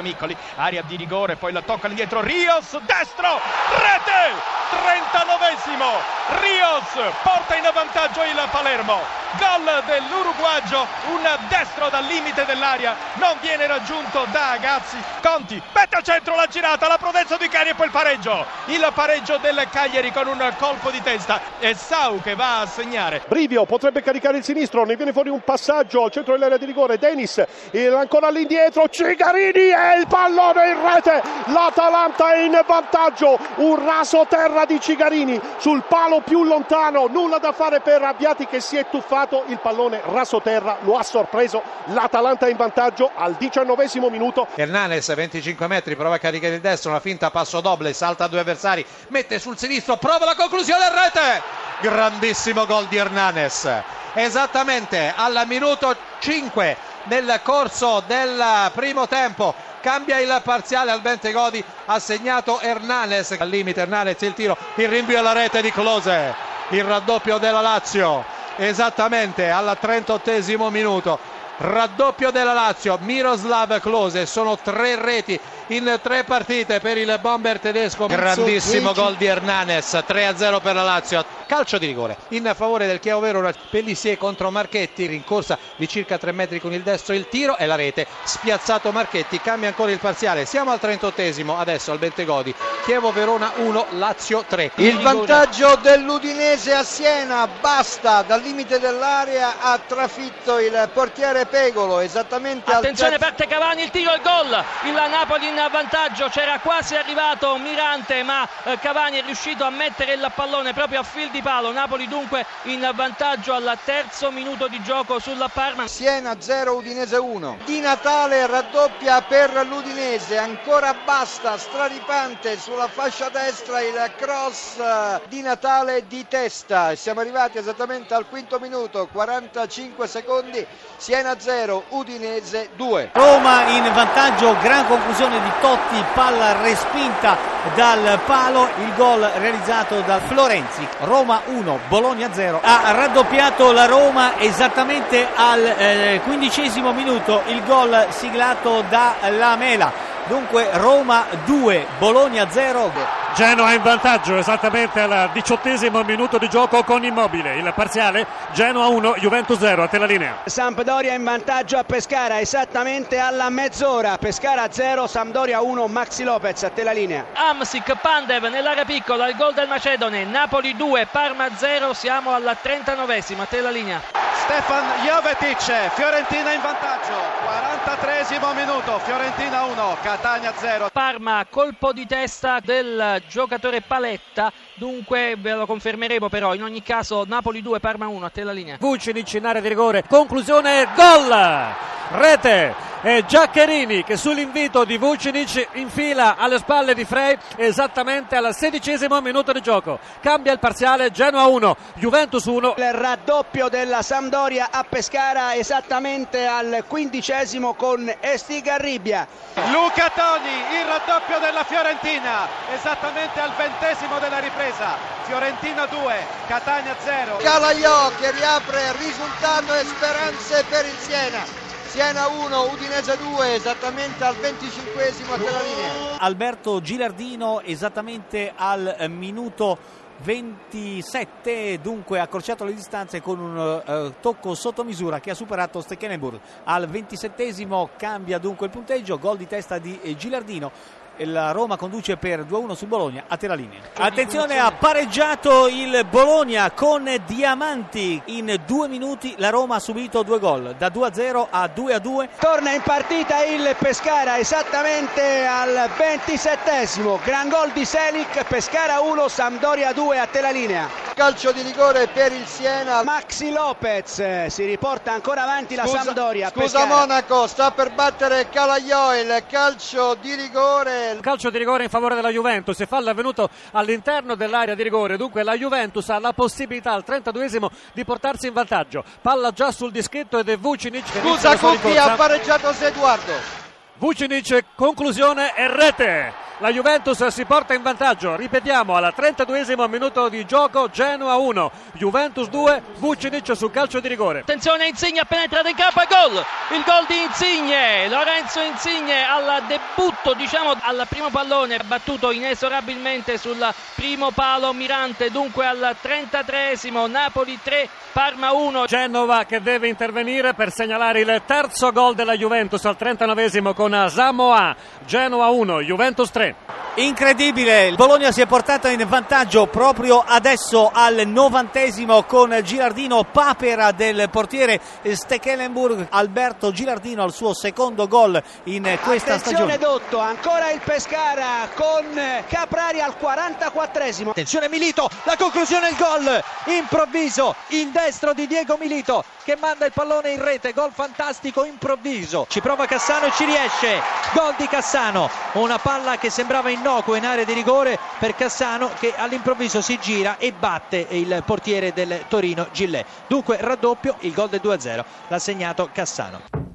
Alessio Miccoli, aria di rigore, poi la tocca indietro Rios, destro, rete! 39esimo, Rios porta in vantaggio il Palermo, gol dell'Uruguagio, un destro dal limite dell'aria, non viene raggiunto da Agazzi, Conti, mette al centro la girata, la prudenza di Cari e poi il pareggio, il pareggio del Cagliari con un colpo di testa e Sau che va a segnare. Brivio potrebbe caricare il sinistro, ne viene fuori un passaggio al centro dell'area di rigore, Denis ancora all'indietro, Cigarini e il pallone in rete, l'Atalanta è in vantaggio, un raso terra di Cigarini sul palo più lontano, nulla da fare per Abbiati che si è tuffato, il pallone raso terra lo ha sorpreso, l'Atalanta in vantaggio al diciannovesimo minuto. Hernanes 25 metri, prova a caricare il destro, una finta passo doble, salta due avversari, mette sul sinistro, prova la conclusione in rete, grandissimo gol di Hernanes, esattamente al minuto 5 nel corso del primo tempo cambia il parziale al Bentegodi ha segnato Hernanes al limite Hernanes il tiro il rinvio alla rete di Close il raddoppio della Lazio esattamente al 38 minuto. Raddoppio della Lazio Miroslav Klose sono tre reti in tre partite per il bomber tedesco grandissimo gol di Hernanes 3-0 per la Lazio. Calcio di rigore. In favore del Chievo Verona Pellissier contro Marchetti rincorsa di circa 3 metri con il destro il tiro e la rete. Spiazzato Marchetti cambia ancora il parziale. Siamo al 38 adesso al Bentegodi. Chievo Verona 1 Lazio 3 il vantaggio dell'Udinese a Siena basta dal limite dell'area ha trafitto il portiere Pegolo esattamente attenzione al parte Cavani il tiro il gol. Il Napoli in vantaggio c'era quasi arrivato Mirante ma eh, Cavani è riuscito a mettere il pallone proprio a fil di palo. Napoli dunque in vantaggio al terzo minuto di gioco sulla Parma. Siena 0 Udinese 1 Di Natale raddoppia per l'Udinese. Ancora basta straripante sulla fascia destra il cross di Natale di testa. Siamo arrivati esattamente al quinto minuto 45 secondi. Siena 0 Udinese 2 Roma in vantaggio gran conclusione di Totti, palla respinta dal palo, il gol realizzato da Florenzi. Roma 1, Bologna 0. Ha raddoppiato la Roma esattamente al eh, quindicesimo minuto, il gol siglato da Lamela. Dunque Roma 2, Bologna 0. Genoa in vantaggio esattamente al diciottesimo minuto di gioco con Immobile. Il parziale Genoa 1, Juventus 0. A te la linea. Sampdoria in vantaggio a Pescara esattamente alla mezz'ora. Pescara 0, Sampdoria 1, Maxi Lopez. A te la linea. Amsic, Pandev nell'area piccola, il gol del Macedone. Napoli 2, Parma 0. Siamo alla 39esima. A te la linea. Stefan Jovetic, Fiorentina in vantaggio. 43 minuto, Fiorentina 1, Catania 0. Parma, colpo di testa del giocatore Paletta, dunque ve lo confermeremo però, in ogni caso Napoli 2, Parma 1, a te la linea. Vucinic in area di rigore, conclusione, gol! Rete e Giaccherini che sull'invito di Vucinic infila alle spalle di Frey esattamente al sedicesimo minuto di gioco. Cambia il parziale Genoa 1, Juventus 1. Il raddoppio della Sampdoria a Pescara esattamente al quindicesimo con Estigarribia. Luca Toni, il raddoppio della Fiorentina esattamente al ventesimo della ripresa. Fiorentina 2, Catania 0. Calaiò che riapre risultato e speranze per il Siena. Siena 1, Udinese 2, esattamente al 25esimo a della linea. Alberto Gilardino esattamente al minuto 27 dunque ha accorciato le distanze con un uh, tocco sotto misura che ha superato Stekelenburg al 27esimo cambia dunque il punteggio. Gol di testa di Gilardino la Roma conduce per 2-1 su Bologna a te la linea attenzione ha pareggiato il Bologna con Diamanti. In due minuti la Roma ha subito due gol da 2-0 a 2-2 torna in partita il Pescara esattamente al 27esimo gran gol di Selic Pescara 1 Sampdoria 2 a te la linea calcio di rigore per il Siena. Maxi Lopez si riporta ancora avanti la scusa, Sampdoria scusa. Monaco sta per battere Calaiò il calcio di rigore. Calcio di rigore in favore della Juventus e fallo avvenuto all'interno dell'area di rigore dunque la Juventus ha la possibilità al 32esimo di portarsi in vantaggio. Palla già sul dischetto ed è Vucinic scusa con chi ha pareggiato Edoardo. Vucinic conclusione e rete La Juventus si porta in vantaggio. Ripetiamo, al 32esimo minuto di gioco, Genoa 1, Juventus 2, Vucinic su calcio di rigore. Attenzione, Insigne penetra in campo gol! Il gol di Insigne, Lorenzo Insigne al debutto, diciamo al primo pallone, battuto inesorabilmente sul primo palo Mirante, dunque al 33esimo, Napoli 3, Parma 1. Genova che deve intervenire per segnalare il terzo gol della Juventus al 39esimo con Samoa. Genoa 1, Juventus 3. Bryant. Incredibile, il Bologna si è portato in vantaggio proprio adesso al novantesimo con Gilardino Papera del portiere Stekelenburg. Alberto Gilardino al suo secondo gol in questa Attenzione stagione. Dotto, ancora il Pescara con Caprari al 44esimo. Attenzione Milito, la conclusione il gol improvviso, il destro di Diego Milito che manda il pallone in rete, gol fantastico improvviso. Ci prova Cassano e ci riesce. Gol di Cassano, una palla che sembrava innocua in area di rigore per Cassano che all'improvviso si gira e batte il portiere del Torino Gillet. Dunque raddoppio, il gol del 2-0 l'ha segnato Cassano.